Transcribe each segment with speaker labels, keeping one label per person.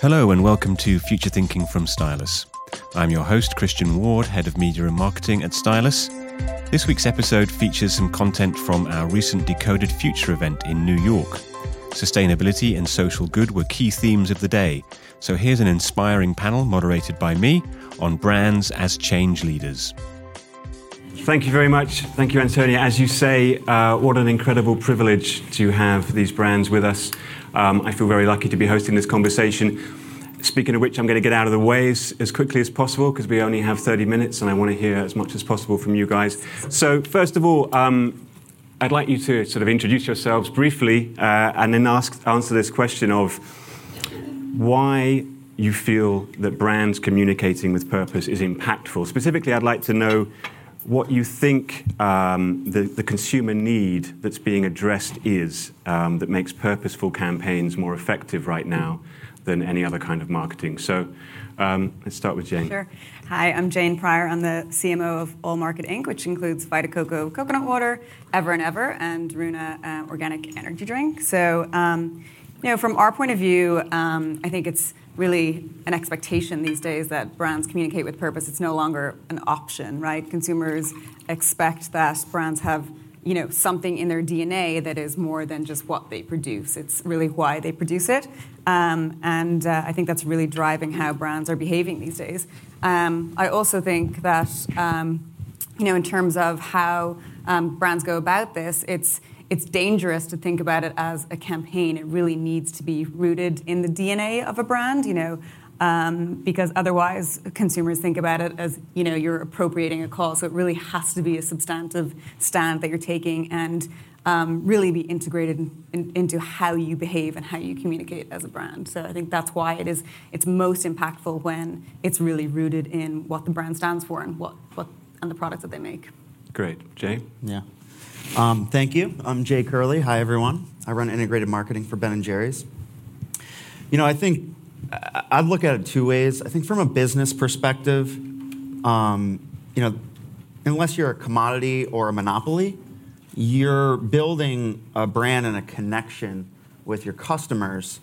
Speaker 1: Hello, and welcome to Future Thinking from Stylus. I'm your host, Christian Ward, Head of Media and Marketing at Stylus. This week's episode features some content from our recent Decoded Future event in New York. Sustainability and social good were key themes of the day, so here's an inspiring panel moderated by me on brands as change leaders.
Speaker 2: Thank you very much. Thank you, Antonia. As you say, uh, what an incredible privilege to have these brands with us. Um, I feel very lucky to be hosting this conversation. Speaking of which, I'm going to get out of the way as, as quickly as possible because we only have 30 minutes and I want to hear as much as possible from you guys. So, first of all, um, I'd like you to sort of introduce yourselves briefly uh, and then ask, answer this question of why you feel that brands communicating with purpose is impactful. Specifically, I'd like to know what you think um, the, the, consumer need that's being addressed is um, that makes purposeful campaigns more effective right now than any other kind of marketing. So um, let's start with Jane.
Speaker 3: Sure. Hi, I'm Jane Pryor. I'm the CMO of All Market Inc., which includes Vita Coco coconut water, Ever and Ever, and Runa uh, organic energy drink. So, um, you know, from our point of view, um, I think it's really an expectation these days that brands communicate with purpose. It's no longer an option, right? Consumers expect that brands have you know something in their DNA that is more than just what they produce. It's really why they produce it, um, and uh, I think that's really driving how brands are behaving these days. Um, I also think that um, you know in terms of how um, brands go about this, it's it's dangerous to think about it as a campaign. It really needs to be rooted in the DNA of a brand, you know, um, because otherwise consumers think about it as, you know, you're appropriating a cause. So it really has to be a substantive stand that you're taking and um, really be integrated in, in, into how you behave and how you communicate as a brand. So I think that's why it is it's most impactful when it's really rooted in what the brand stands for and what, what and the products that they make.
Speaker 2: Great, Jay.
Speaker 4: Yeah. Um, thank you. I'm Jay Curley. Hi, everyone. I run integrated marketing for Ben and Jerry's. You know, I think I look at it two ways. I think from a business perspective, um, you know, unless you're a commodity or a monopoly, you're building a brand and a connection with your customers.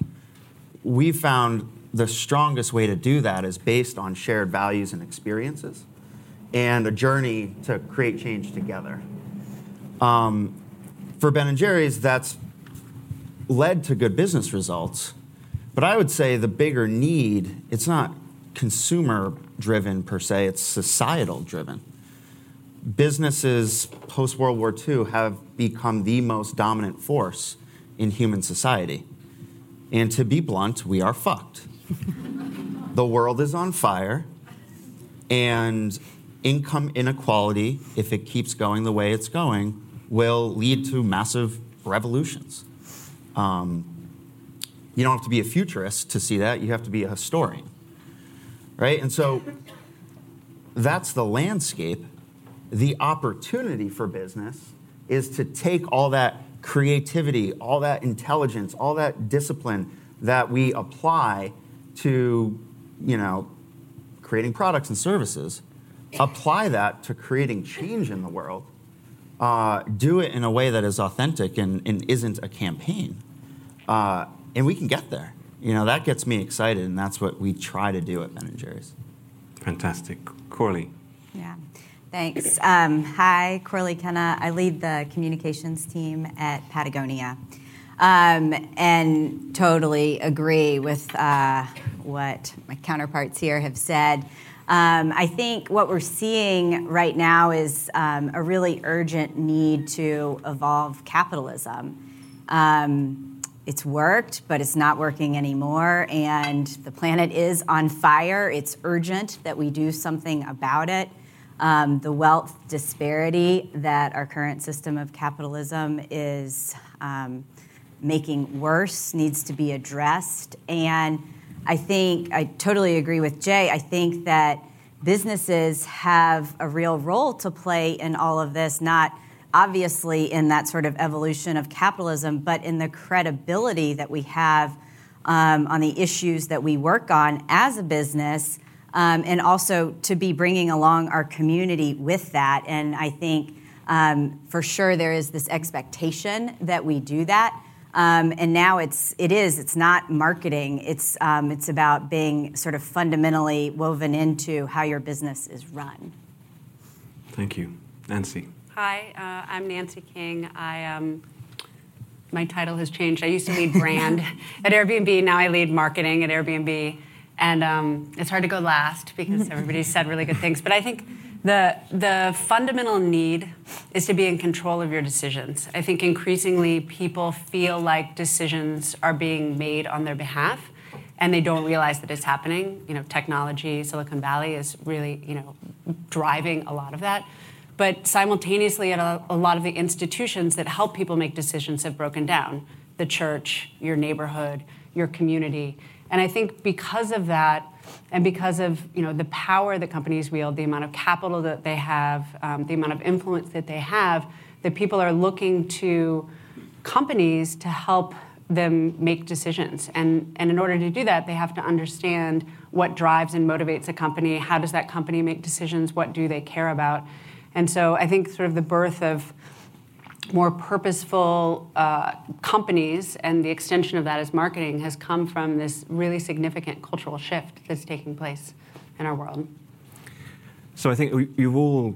Speaker 4: We found the strongest way to do that is based on shared values and experiences and a journey to create change together. Um, for Ben and Jerry's, that's led to good business results. But I would say the bigger need, it's not consumer driven per se, it's societal driven. Businesses post World War II have become the most dominant force in human society. And to be blunt, we are fucked. the world is on fire, and income inequality, if it keeps going the way it's going, will lead to massive revolutions. Um, you don't have to be a futurist to see that, you have to be a historian. Right? And so that's the landscape. The opportunity for business is to take all that creativity, all that intelligence, all that discipline that we apply to, you know, creating products and services, apply that to creating change in the world uh, do it in a way that is authentic and, and isn't a campaign. Uh, and we can get there. You know, that gets me excited, and that's what we try to do at Ben & Jerry's.
Speaker 2: Fantastic. Corley.
Speaker 5: Yeah, thanks. Um, hi, Corley Kenna. I lead the communications team at Patagonia. Um, and totally agree with uh, what my counterparts here have said. Um, I think what we're seeing right now is um, a really urgent need to evolve capitalism. Um, it's worked, but it's not working anymore, and the planet is on fire. It's urgent that we do something about it. Um, the wealth disparity that our current system of capitalism is um, making worse needs to be addressed. And I think I totally agree with Jay. I think that businesses have a real role to play in all of this, not obviously in that sort of evolution of capitalism, but in the credibility that we have um, on the issues that we work on as a business, um, and also to be bringing along our community with that. And I think um, for sure there is this expectation that we do that. Um, and now it's it is it's not marketing. It's um, it's about being sort of fundamentally woven into how your business is run.
Speaker 2: Thank you, Nancy.
Speaker 6: Hi, uh, I'm Nancy King. I um, my title has changed. I used to lead brand at Airbnb. Now I lead marketing at Airbnb, and um, it's hard to go last because everybody said really good things. But I think the the fundamental need is to be in control of your decisions. I think increasingly people feel like decisions are being made on their behalf, and they don't realize that it's happening. You know, technology, Silicon Valley is really you know driving a lot of that. But simultaneously, a, a lot of the institutions that help people make decisions have broken down the church, your neighborhood, your community. And I think because of that, and because of you know the power that companies wield, the amount of capital that they have, um, the amount of influence that they have, that people are looking to companies to help them make decisions. And, and in order to do that, they have to understand what drives and motivates a company. How does that company make decisions? What do they care about? And so I think sort of the birth of more purposeful uh, companies and the extension of that as marketing has come from this really significant cultural shift that's taking place in our world.
Speaker 2: So I think you've all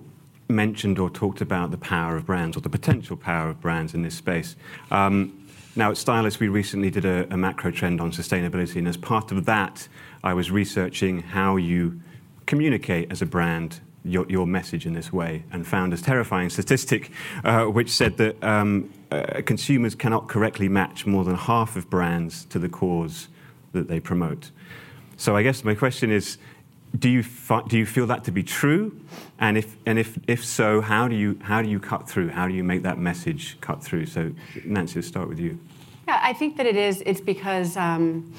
Speaker 2: mentioned or talked about the power of brands or the potential power of brands in this space. Um, now, at Stylus, we recently did a, a macro trend on sustainability, and as part of that, I was researching how you communicate as a brand your, your message in this way and found a terrifying statistic uh, which said that um, uh, consumers cannot correctly match more than half of brands to the cause that they promote. So I guess my question is, do you, fi- do you feel that to be true? And if, and if, if so, how do, you, how do you cut through? How do you make that message cut through? So Nancy, let's start with you.
Speaker 6: Yeah, I think that it is. It's because um,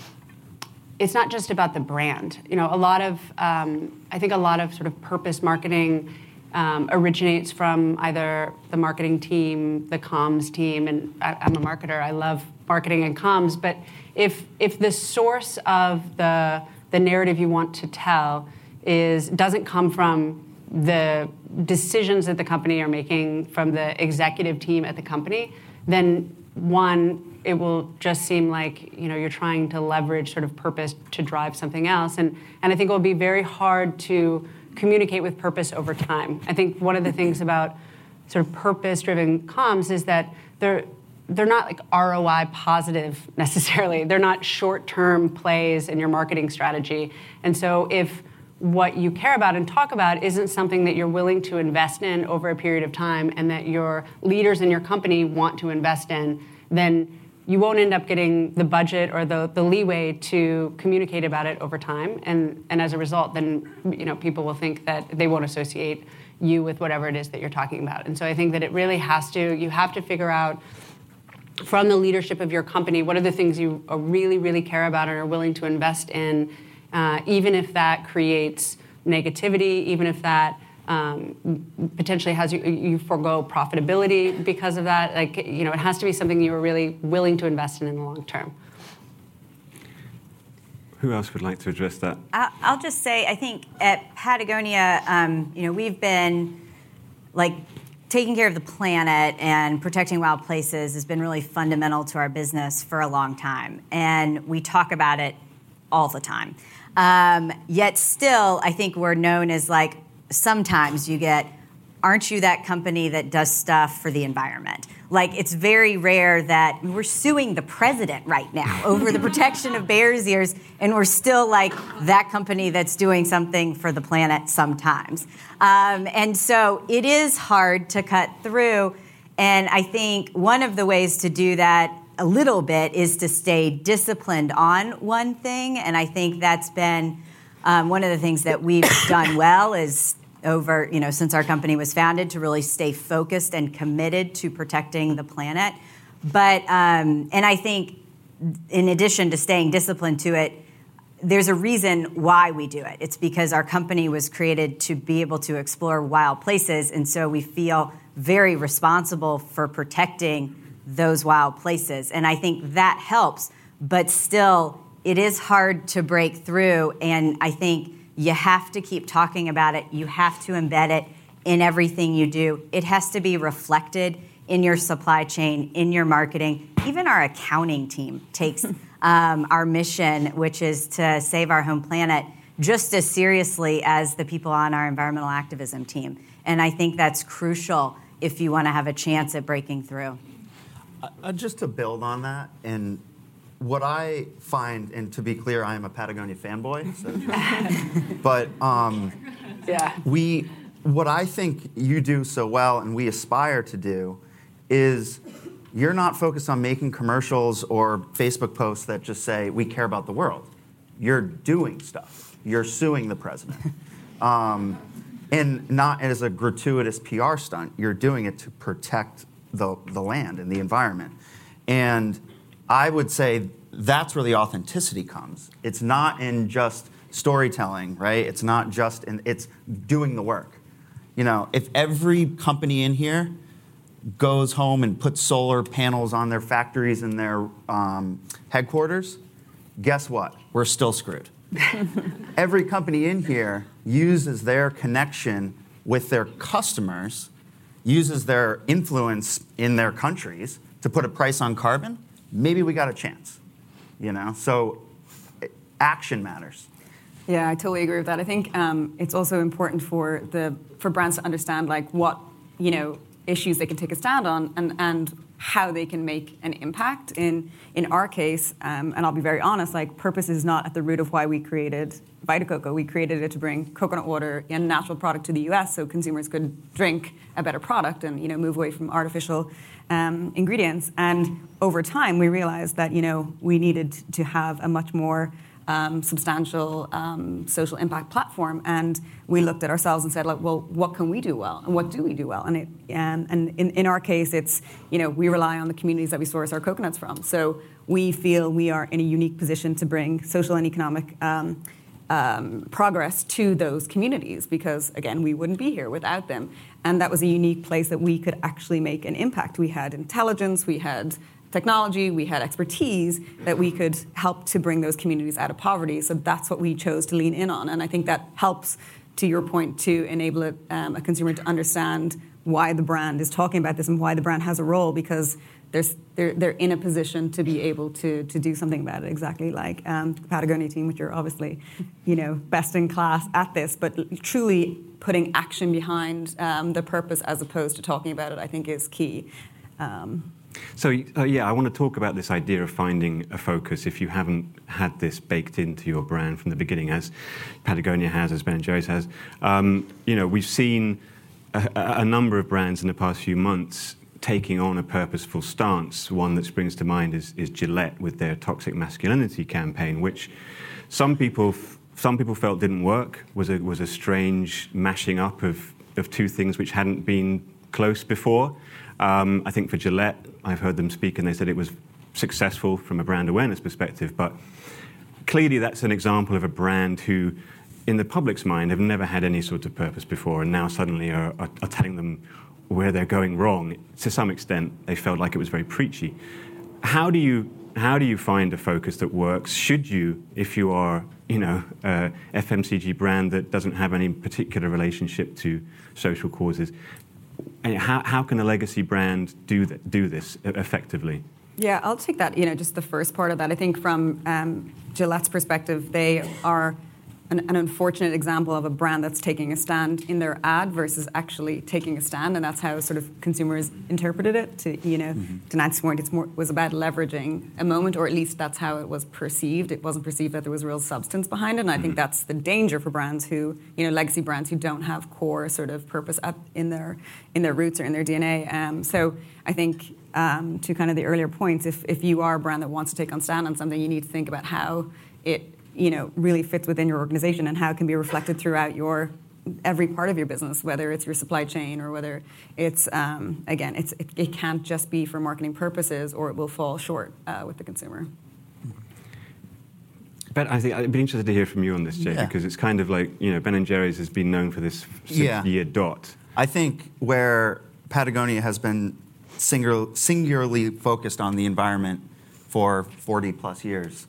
Speaker 6: it's not just about the brand. You know, a lot of um, I think a lot of sort of purpose marketing um, originates from either the marketing team, the comms team, and I, am a marketer. I love marketing and comms. But if if the source of the the narrative you want to tell is doesn't come from the decisions that the company are making from the executive team at the company, then one it will just seem like you know you're trying to leverage sort of purpose to drive something else and and i think it will be very hard to communicate with purpose over time i think one of the things about sort of purpose driven comms is that they're they're not like ROI positive necessarily. They're not short term plays in your marketing strategy. And so, if what you care about and talk about isn't something that you're willing to invest in over a period of time and that your leaders in your company want to invest in, then you won't end up getting the budget or the, the leeway to communicate about it over time. And, and as a result, then you know, people will think that they won't associate you with whatever it is that you're talking about. And so I think that it really has to, you have to figure out from the leadership of your company, what are the things you really, really care about and are willing to invest in, uh, even if that creates negativity, even if that um, potentially has you, you forego profitability because of that. Like, you know, it has to be something you are really willing to invest in in the long term.
Speaker 2: Who else would like to address that?
Speaker 5: I'll just say, I think at Patagonia, um, you know, we've been like taking care of the planet and protecting wild places has been really fundamental to our business for a long time, and we talk about it all the time. Um, yet still, I think we're known as like sometimes you get, aren't you that company that does stuff for the environment? Like, it's very rare that we're suing the president right now over the protection of Bears Ears, and we're still like that company that's doing something for the planet sometimes. Um, and so it is hard to cut through. And I think one of the ways to do that a little bit is to stay disciplined on one thing. And I think that's been um, one of the things that we've done well is over, you know, since our company was founded to really stay focused and committed to protecting the planet. But, um, and I think in addition to staying disciplined to it, there's a reason why we do it. It's because our company was created to be able to explore wild places, and so we feel very responsible for protecting those wild places. And I think that helps, but still, it is hard to break through. And I think you have to keep talking about it. You have to embed it in everything you do. It has to be reflected in your supply chain, in your marketing, even our accounting team takes um, our mission, which is to save our home planet, just as seriously as the people on our environmental activism team. And I think that's crucial if you want to have a chance at breaking through.
Speaker 4: Uh, just to build on that, and what I find, and to be clear, I am a Patagonia fanboy. So, but um,
Speaker 6: Yeah.
Speaker 4: we, what I think you do so well, and we aspire to do, is you're not focused on making commercials or Facebook posts that just say we care about the world. You're doing stuff. You're suing the president. Um, and not as a gratuitous PR stunt, you're doing it to protect the, the land and the environment. And I would say that's where the authenticity comes. It's not in just storytelling, right? It's not just in, it's doing the work. You know, if every company in here goes home and puts solar panels on their factories and their um, headquarters, guess what? We're still screwed. every company in here uses their connection with their customers, uses their influence in their countries to put a price on carbon. Maybe we got a chance, you know? So action matters.
Speaker 3: Yeah, I totally agree with that. I think um, it's also important for the for brands to understand like what you know issues they can take a stand on and and how they can make an impact. In in our case, um, and I'll be very honest, like purpose is not at the root of why we created Vita Coco. We created it to bring coconut water and natural product to the U.S. so consumers could drink a better product and you know move away from artificial um, ingredients. And over time, we realized that you know we needed to have a much more um, substantial um, social impact platform, and we looked at ourselves and said, like, well, what can we do well, and what do we do well? And, it, um, and in, in our case, it's you know we rely on the communities that we source our coconuts from. So we feel we are in a unique position to bring social and economic. Um, um, progress to those communities because again we wouldn't be here without them and that was a unique place that we could actually make an impact we had intelligence we had technology, we had expertise that we could help to bring those communities out of poverty. So that's what we chose to lean in on. And I think that helps, to your point, to enable a, um, a consumer to understand why the brand is talking about this and why the brand has a role because there's, they're, they're in a position to be able to, to do something about it, exactly like um, the Patagonia team, which are obviously, you know, best in class at this, but truly putting action behind um, the purpose as opposed to talking about it, I think is key. Um,
Speaker 2: so, uh, yeah, I want to talk about this idea of finding a focus if you haven't had this baked into your brand from the beginning, as Patagonia has, as Ben & Jerry's has. Um, you know, we've seen a, a, number of brands in the past few months taking on a purposeful stance. One that springs to mind is, is Gillette with their toxic masculinity campaign, which some people some people felt didn't work. was a was a strange mashing up of of two things which hadn't been close before. Um, I think for Gillette, I've heard them speak and they said it was successful from a brand awareness perspective. But clearly, that's an example of a brand who, in the public's mind, have never had any sort of purpose before and now suddenly are, are, are telling them where they're going wrong. To some extent, they felt like it was very preachy. How do you how do you find a focus that works? Should you, if you are, you know, a FMCG brand that doesn't have any particular relationship to social causes, how, how can a legacy brand do, th- do this effectively?
Speaker 3: Yeah, I'll take that, you know, just the first part of that. I think from um, Gillette's perspective, they are an, an, unfortunate example of a brand that's taking a stand in their ad versus actually taking a stand, and that's how sort of consumers interpreted it. To you know, mm-hmm. to Nancy's point, it was about leveraging a moment, or at least that's how it was perceived. It wasn't perceived that there was real substance behind it, and I mm-hmm. think that's the danger for brands who, you know, legacy brands who don't have core sort of purpose up in their in their roots or in their DNA. Um, so I think. Um, to kind of the earlier points, if, if you are a brand that wants to take on stand on something, you need to think about how it you know, really fits within your organization and how it can be reflected throughout your every part of your business, whether it's your supply chain or whether it's um, again, it's it, it, can't just be for marketing purposes, or it will fall short uh, with the consumer.
Speaker 2: But I think I'd be interested to hear from you on this, Jay, yeah. because it's kind of like you know Ben and Jerry's has been known for this six-year dot.
Speaker 4: I think where Patagonia has been singular, singularly focused on the environment for 40 plus years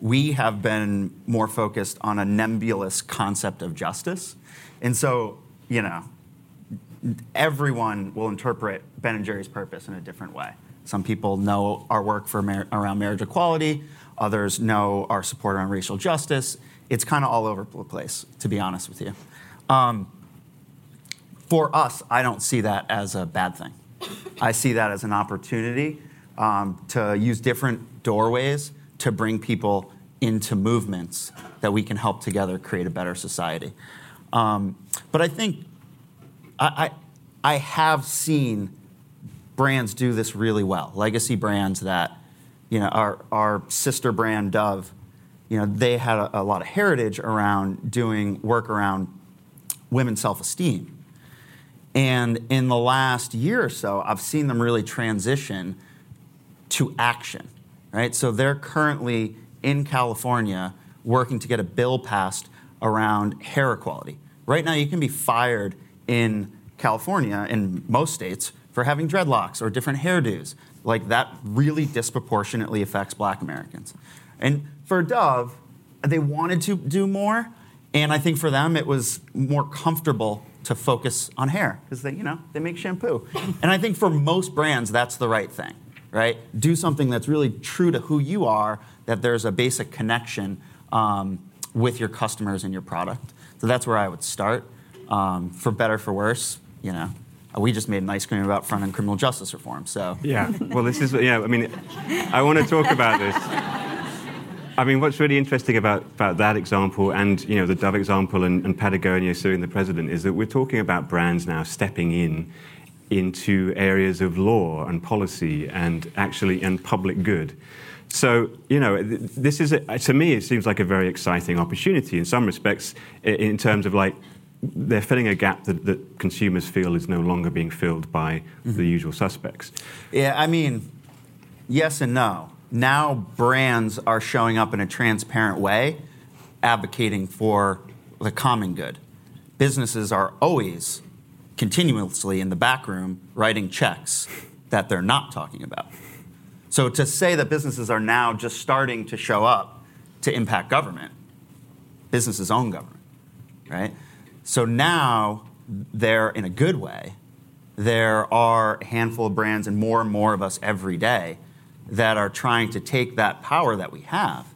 Speaker 4: we have been more focused on a nebulous concept of justice. And so, you know, everyone will interpret Ben and Jerry's purpose in a different way. Some people know our work for mar- around marriage equality. Others know our support around racial justice. It's kind of all over the place, to be honest with you. Um, for us, I don't see that as a bad thing. I see that as an opportunity um, to use different doorways to bring people into movements that we can help together create a better society. Um, but I think I, I, I have seen brands do this really well. Legacy brands that, you know, our, our sister brand Dove, you know, they had a, a lot of heritage around doing work around women's self-esteem. And in the last year or so, I've seen them really transition to action, right? So they're currently in California working to get a bill passed around hair equality. Right now, you can be fired in California, in most states, for having dreadlocks or different hairdos. Like that really disproportionately affects black Americans. And for Dove, they wanted to do more, and I think for them it was more comfortable to focus on hair because they, you know, they make shampoo. and I think for most brands that's the right thing, right? Do something that's really true to who you are, that there's a basic connection um, with your customers and your product. So that's where I would start. Um, for better, for worse, you know, we just made an ice cream about front end criminal justice reform. So
Speaker 2: yeah, well, this is yeah. I mean, I want to talk about this. I mean, what's really interesting about, about that example and you know the Dove example and, and Patagonia suing the president is that we're talking about brands now stepping in into areas of law and policy and actually and public good. So, you know, this is, a, to me, it seems like a very exciting opportunity in some respects, in terms of like, they're filling a gap that, that consumers feel is no longer being filled by mm-hmm. the usual suspects.
Speaker 4: Yeah, I mean, yes and no. Now brands are showing up in a transparent way, advocating for the common good. Businesses are always continuously in the back room writing checks that they're not talking about. So to say that businesses are now just starting to show up to impact government, businesses own government, right? So now they're in a good way. There are a handful of brands and more and more of us every day that are trying to take that power that we have,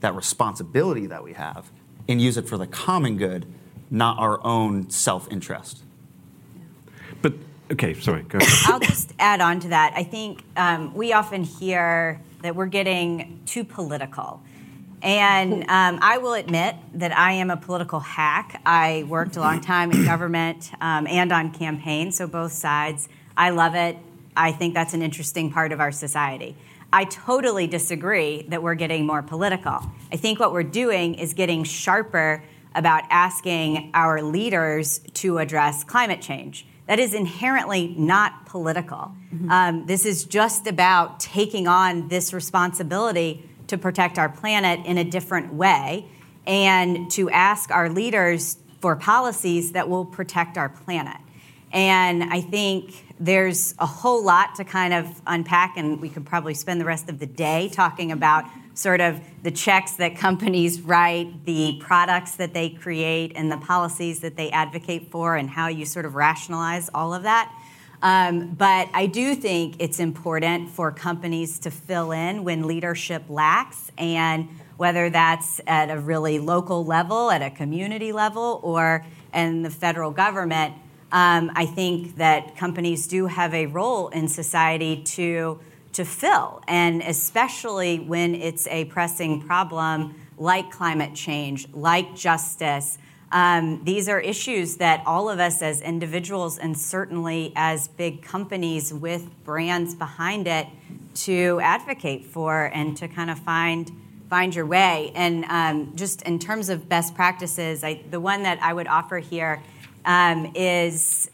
Speaker 4: that responsibility that we have, and use it for the common good, not our own self interest.
Speaker 2: But Okay, sorry, go ahead.
Speaker 5: I'll just add on to that. I think um, we often hear that we're getting too political. And um, I will admit that I am a political hack. I worked a long time in government um, and on campaigns, so both sides. I love it. I think that's an interesting part of our society. I totally disagree that we're getting more political. I think what we're doing is getting sharper about asking our leaders to address climate change that is inherently not political. Mm-hmm. Um, this is just about taking on this responsibility to protect our planet in a different way and to ask our leaders for policies that will protect our planet. And I think there's a whole lot to kind of unpack, and we could probably spend the rest of the day talking about sort of the checks that companies write, the products that they create, and the policies that they advocate for, and how you sort of rationalize all of that. Um, but I do think it's important for companies to fill in when leadership lacks, and whether that's at a really local level, at a community level, or in the federal government. Um, I think that companies do have a role in society to to fill, and especially when it's a pressing problem like climate change, like justice. Um, these are issues that all of us as individuals and certainly as big companies with brands behind it to advocate for and to kind of find find your way. And um, just in terms of best practices, I, the one that I would offer here um, is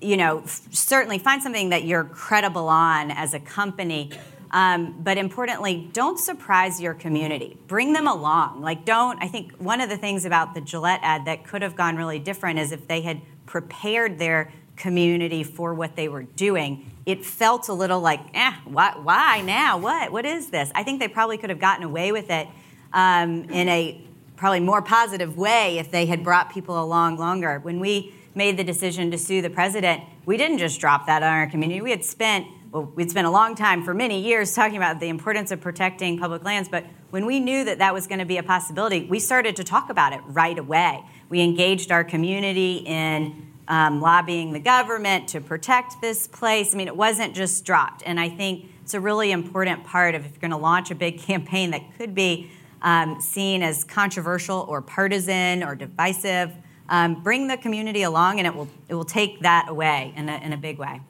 Speaker 5: you know, certainly find something that you're credible on as a company. Um, but importantly, don't surprise your community. Bring them along. Like, don't. I think one of the things about the Gillette ad that could have gone really different is if they had prepared their community for what they were doing. It felt a little like, eh, why, why now? What? What is this? I think they probably could have gotten away with it um, in a probably more positive way if they had brought people along longer. When we made the decision to sue the president, we didn't just drop that on our community. We had spent well, we'd spent a long time for many years talking about the importance of protecting public lands, but when we knew that that was going to be a possibility, we started to talk about it right away. We engaged our community in um, lobbying the government to protect this place. I mean, it wasn't just dropped. And I think it's a really important part of if you're going to launch a big campaign that could be um, seen as controversial or partisan or divisive. Um, bring the community along, and it will it will take that away in a, in a big way.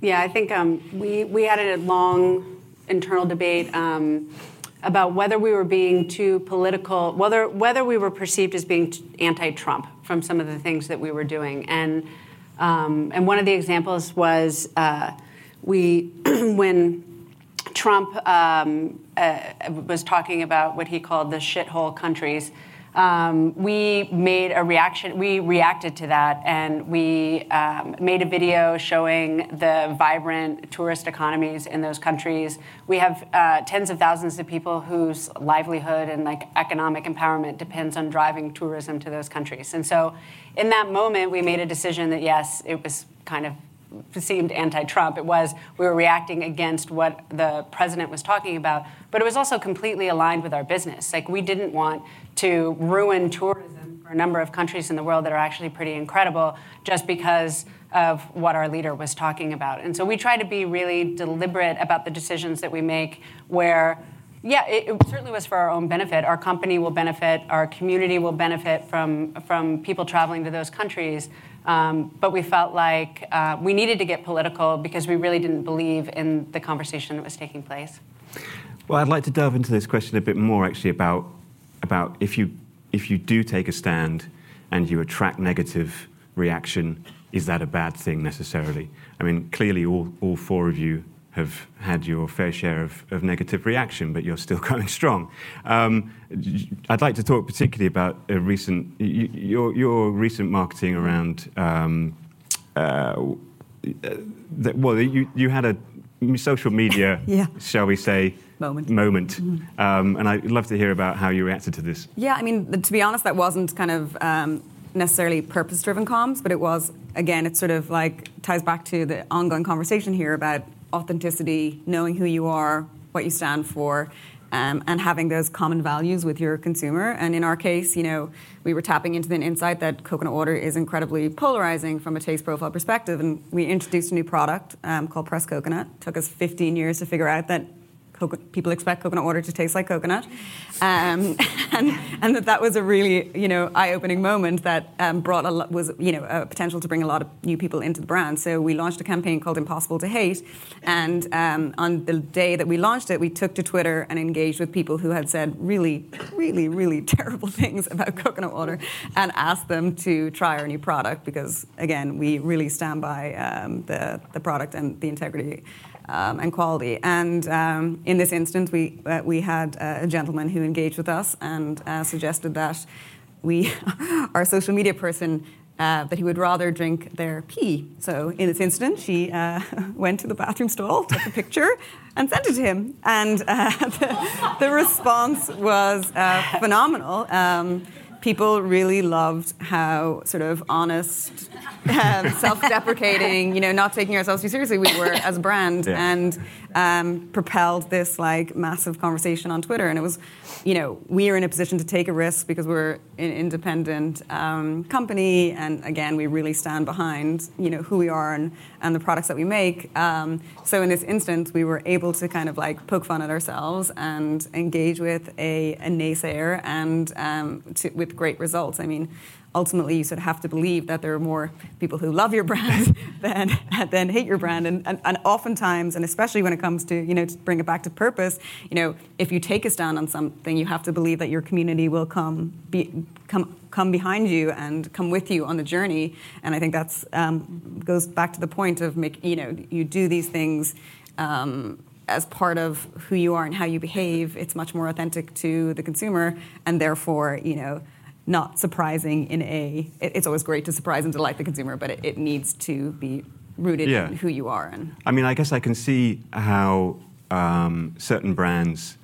Speaker 6: Yeah, I think um, we we had a long internal debate um, about whether we were being too political, whether whether we were perceived as being anti-Trump from some of the things that we were doing, and um, and one of the examples was uh, we when Trump um, uh, was talking about what he called the shithole countries um, we made a reaction, we reacted to that, and we um, made a video showing the vibrant tourist economies in those countries. We have uh, tens of thousands of people whose livelihood and like economic empowerment depends on driving tourism to those countries. And so, in that moment, we made a decision that yes, it was kind of seemed anti-Trump. It was we were reacting against what the president was talking about, but it was also completely aligned with our business. Like we didn't want to ruin tourism for a number of countries in the world that are actually pretty incredible just because of what our leader was talking about. And so we try to be really deliberate about the decisions that we make where yeah, it, it, certainly was for our own benefit. Our company will benefit, our community will benefit from, from people traveling to those countries. Um, but we felt like uh, we needed to get political because we really didn't believe in the conversation that was taking place.
Speaker 2: Well, I'd like to delve into this question a bit more, actually, about about if you if you do take a stand and you attract negative reaction, is that a bad thing necessarily? I mean, clearly, all all four of you have had your fair share of, of negative reaction, but you're still going strong. Um, I'd like to talk particularly about a recent your your recent marketing around. Um, uh, that, well, you you had a social media,
Speaker 3: yeah.
Speaker 2: shall we say,
Speaker 3: moment.
Speaker 2: Moment, mm-hmm. um, and I'd love to hear about how you reacted to this.
Speaker 3: Yeah, I mean, to be honest, that wasn't kind of um, necessarily purpose-driven comms, but it was again, it sort of like ties back to the ongoing conversation here about authenticity, knowing who you are, what you stand for, um, and having those common values with your consumer. And in our case, you know, we were tapping into the insight that coconut water is incredibly polarizing from a taste profile perspective. And we introduced a new product um, called Pressed Coconut. It took us 15 years to figure out that people expect coconut water to taste like coconut, um, and, and, that that was a really you know eye-opening moment that um, brought a lot, was you know a potential to bring a lot of new people into the brand. So we launched a campaign called Impossible to Hate, and um, on the day that we launched it, we took to Twitter and engaged with people who had said really, really, really terrible things about coconut water, and asked them to try our new product because again we really stand by um, the the product and the integrity um, and quality. And um, in this instance, we, uh, we had a gentleman who engaged with us and uh, suggested that we, our social media person, uh, that he would rather drink their pee. So in this instance, she uh, went to the bathroom stall, took a picture, and sent it to him. And uh, the, the, response was uh, phenomenal. Um, people really loved how sort of honest, um, self-deprecating, you know, not taking ourselves too seriously we were as a brand, yeah. and um, propelled this like massive conversation on Twitter. And it was, you know, we are in a position to take a risk because we're an independent um, company, and again, we really stand behind, you know, who we are and, and the products that we make. Um, so in this instance, we were able to kind of like poke fun at ourselves and engage with a, a naysayer and um, to, with great results. I mean, ultimately you sort of have to believe that there are more people who love your brand than, than hate your brand. And, and, and, oftentimes, and especially when it comes to, you know, to bring it back to purpose, you know, if you take a stand on something, you have to believe that your community will come, be, come, come behind you and come with you on the journey. And I think that's um, goes back to the point of, make, you know, you do these things um, as part of who you are and how you behave. It's much more authentic to the consumer, and therefore, you know, not surprising in a. It, it's always great to surprise and delight the consumer, but it, it needs to be rooted yeah. in who you are. And
Speaker 2: I mean, I guess I can see how um, certain brands,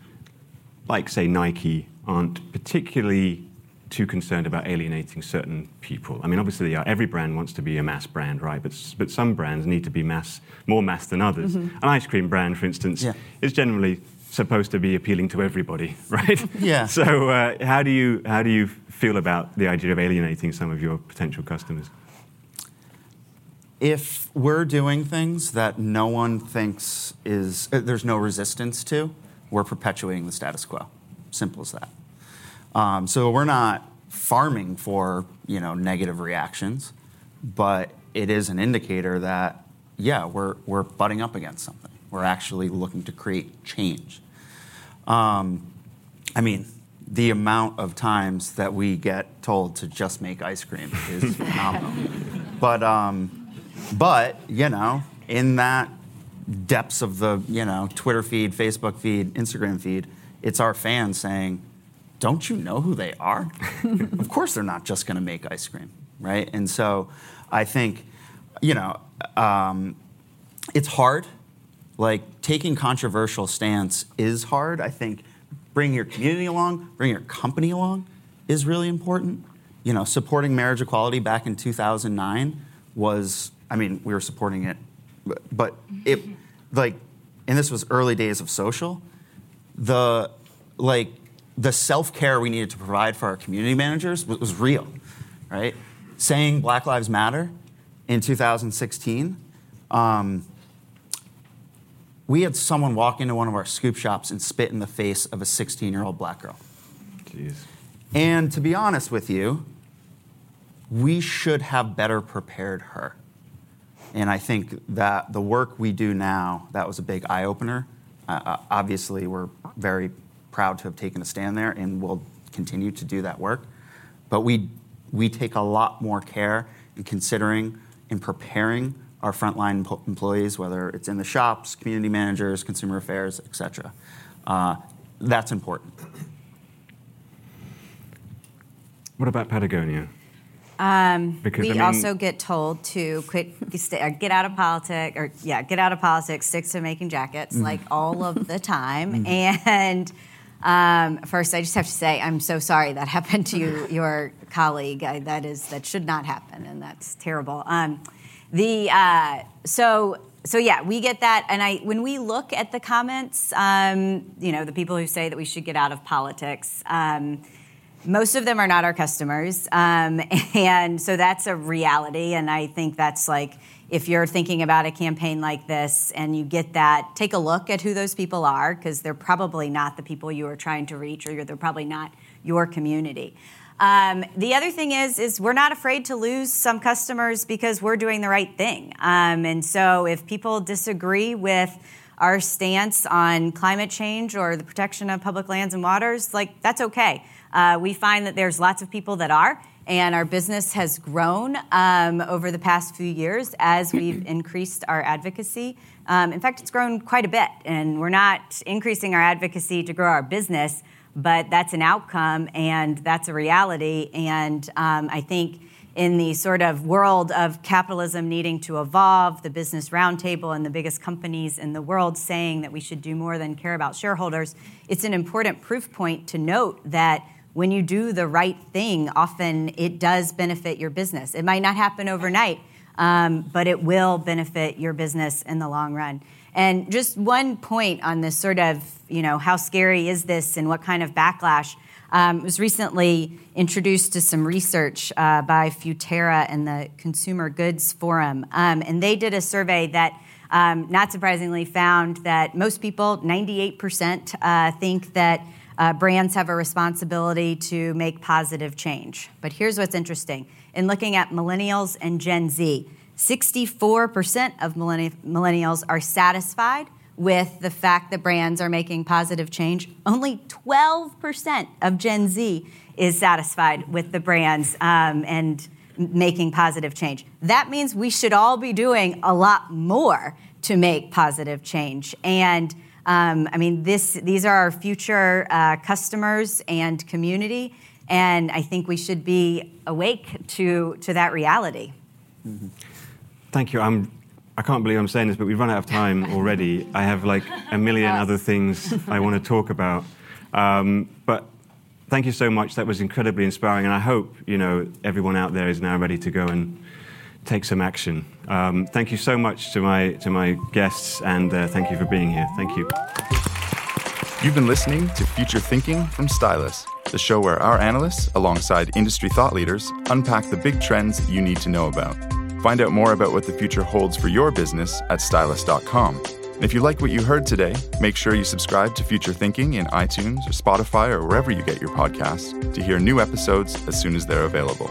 Speaker 2: like say Nike, aren't particularly too concerned about alienating certain people. I mean, obviously, yeah, every brand wants to be a mass brand, right? But, but some brands need to be mass, more mass than others. An ice cream brand, for instance,
Speaker 4: Yeah.
Speaker 2: is generally supposed to be appealing to everybody, right?
Speaker 4: Yeah.
Speaker 2: So, uh, how do you how do you feel about the idea of alienating some of your potential customers?
Speaker 4: if we're doing things that no one thinks is uh, there's no resistance to, we're perpetuating the status quo. Simple as that. Um, so we're not farming for you know negative reactions, but it is an indicator that yeah we're we're butting up against something. We're actually looking to create change. Um, I mean, the amount of times that we get told to just make ice cream is phenomenal. But um, but you know, in that depths of the you know Twitter feed, Facebook feed, Instagram feed, it's our fans saying, "Don't you know who they are? of course, they're not just going to make ice cream, right?" And so, I think, you know, um, it's hard. Like taking controversial stance is hard. I think bringing your community along, bringing your company along, is really important. You know, supporting marriage equality back in 2009 was, I mean, we were supporting it, but- but it, like, and this was early days of social. The, like, the self care we needed to provide for our community managers was, was real, right? Saying Black Lives Matter in 2016. Um, we had someone walk into one of our scoop shops and spit in the face of a 16 year old black girl.
Speaker 2: Jeez.
Speaker 4: And to be honest with you, we should have better prepared her. And I think that the work we do now, that was a big eye opener. Uh, uh, obviously, we're very proud to have taken a stand there and we'll continue to do that work. But we, we take a lot more care in considering and preparing our frontline empo- employees, whether it's in the shops, community managers, consumer affairs, et cetera. Uh, that's important.
Speaker 2: What about Patagonia?
Speaker 5: Um,
Speaker 2: Because,
Speaker 5: we
Speaker 2: I mean-
Speaker 5: also get told to quit, st- or get out of politics, or yeah, get out of politics, stick to making jackets,
Speaker 2: Mm-hmm.
Speaker 5: like all of the time. And um, first, I just have to say, I'm so sorry that happened to you, your colleague. I, that is that should not happen, and that's terrible. Um, the uh, so so yeah, we get that, and I when we look at the comments, um, you know, the people who say that we should get out of politics. Um, most of them are not our customers. Um, and so that's a reality. And I think that's like, if you're thinking about a campaign like this and you get that, take a look at who those people are, because they're probably not the people you are trying to reach, or they're probably not your community. Um, the other thing is, is we're not afraid to lose some customers because we're doing the right thing. Um, and so if people disagree with our stance on climate change or the protection of public lands and waters, like that's okay. Uh, we find that there's lots of people that are, and our business has grown um, over the past few years as we've increased our advocacy. Um, in fact, it's grown quite a bit, and we're not increasing our advocacy to grow our business, but that's an outcome and that's a reality. And um, I think in the sort of world of capitalism needing to evolve, the Business Roundtable and the biggest companies in the world saying that we should do more than care about shareholders, it's an important proof point to note that when you do the right thing, often it does benefit your business. It might not happen overnight, um, but it will benefit your business in the long run. And just one point on this sort of, you know, how scary is this and what kind of backlash? Um, was recently introduced to some research uh, by Futerra and the Consumer Goods Forum. Um, and they did a survey that, um, not surprisingly, found that most people, 98%, uh, think that uh, brands have a responsibility to make positive change. But here's what's interesting in looking at millennials and Gen Z, 64% of millennials are satisfied with the fact that brands are making positive change. Only 12% of Gen Z is satisfied with the brands um, and making positive change. That means we should all be doing a lot more to make positive change. And um, I mean, this, these are our future uh, customers and community, and I think we should be awake to, to that reality.
Speaker 2: Thank you. I'm, I can't believe I'm saying this, but we've run out of time already. I have like a million other things I want to talk about. Um, but thank you so much. That was incredibly inspiring, and I hope you know everyone out there is now ready to go and take some action. Um, thank you so much to my to my guests, and uh, thank you for being here. Thank you.
Speaker 7: You've been listening to Future Thinking from Stylus, the show where our analysts, alongside industry thought leaders, unpack the big trends you need to know about. Find out more about what the future holds for your business at stylus.com. And if you like what you heard today, make sure you subscribe to Future Thinking in iTunes or Spotify or wherever you get your podcasts to hear new episodes as soon as they're available.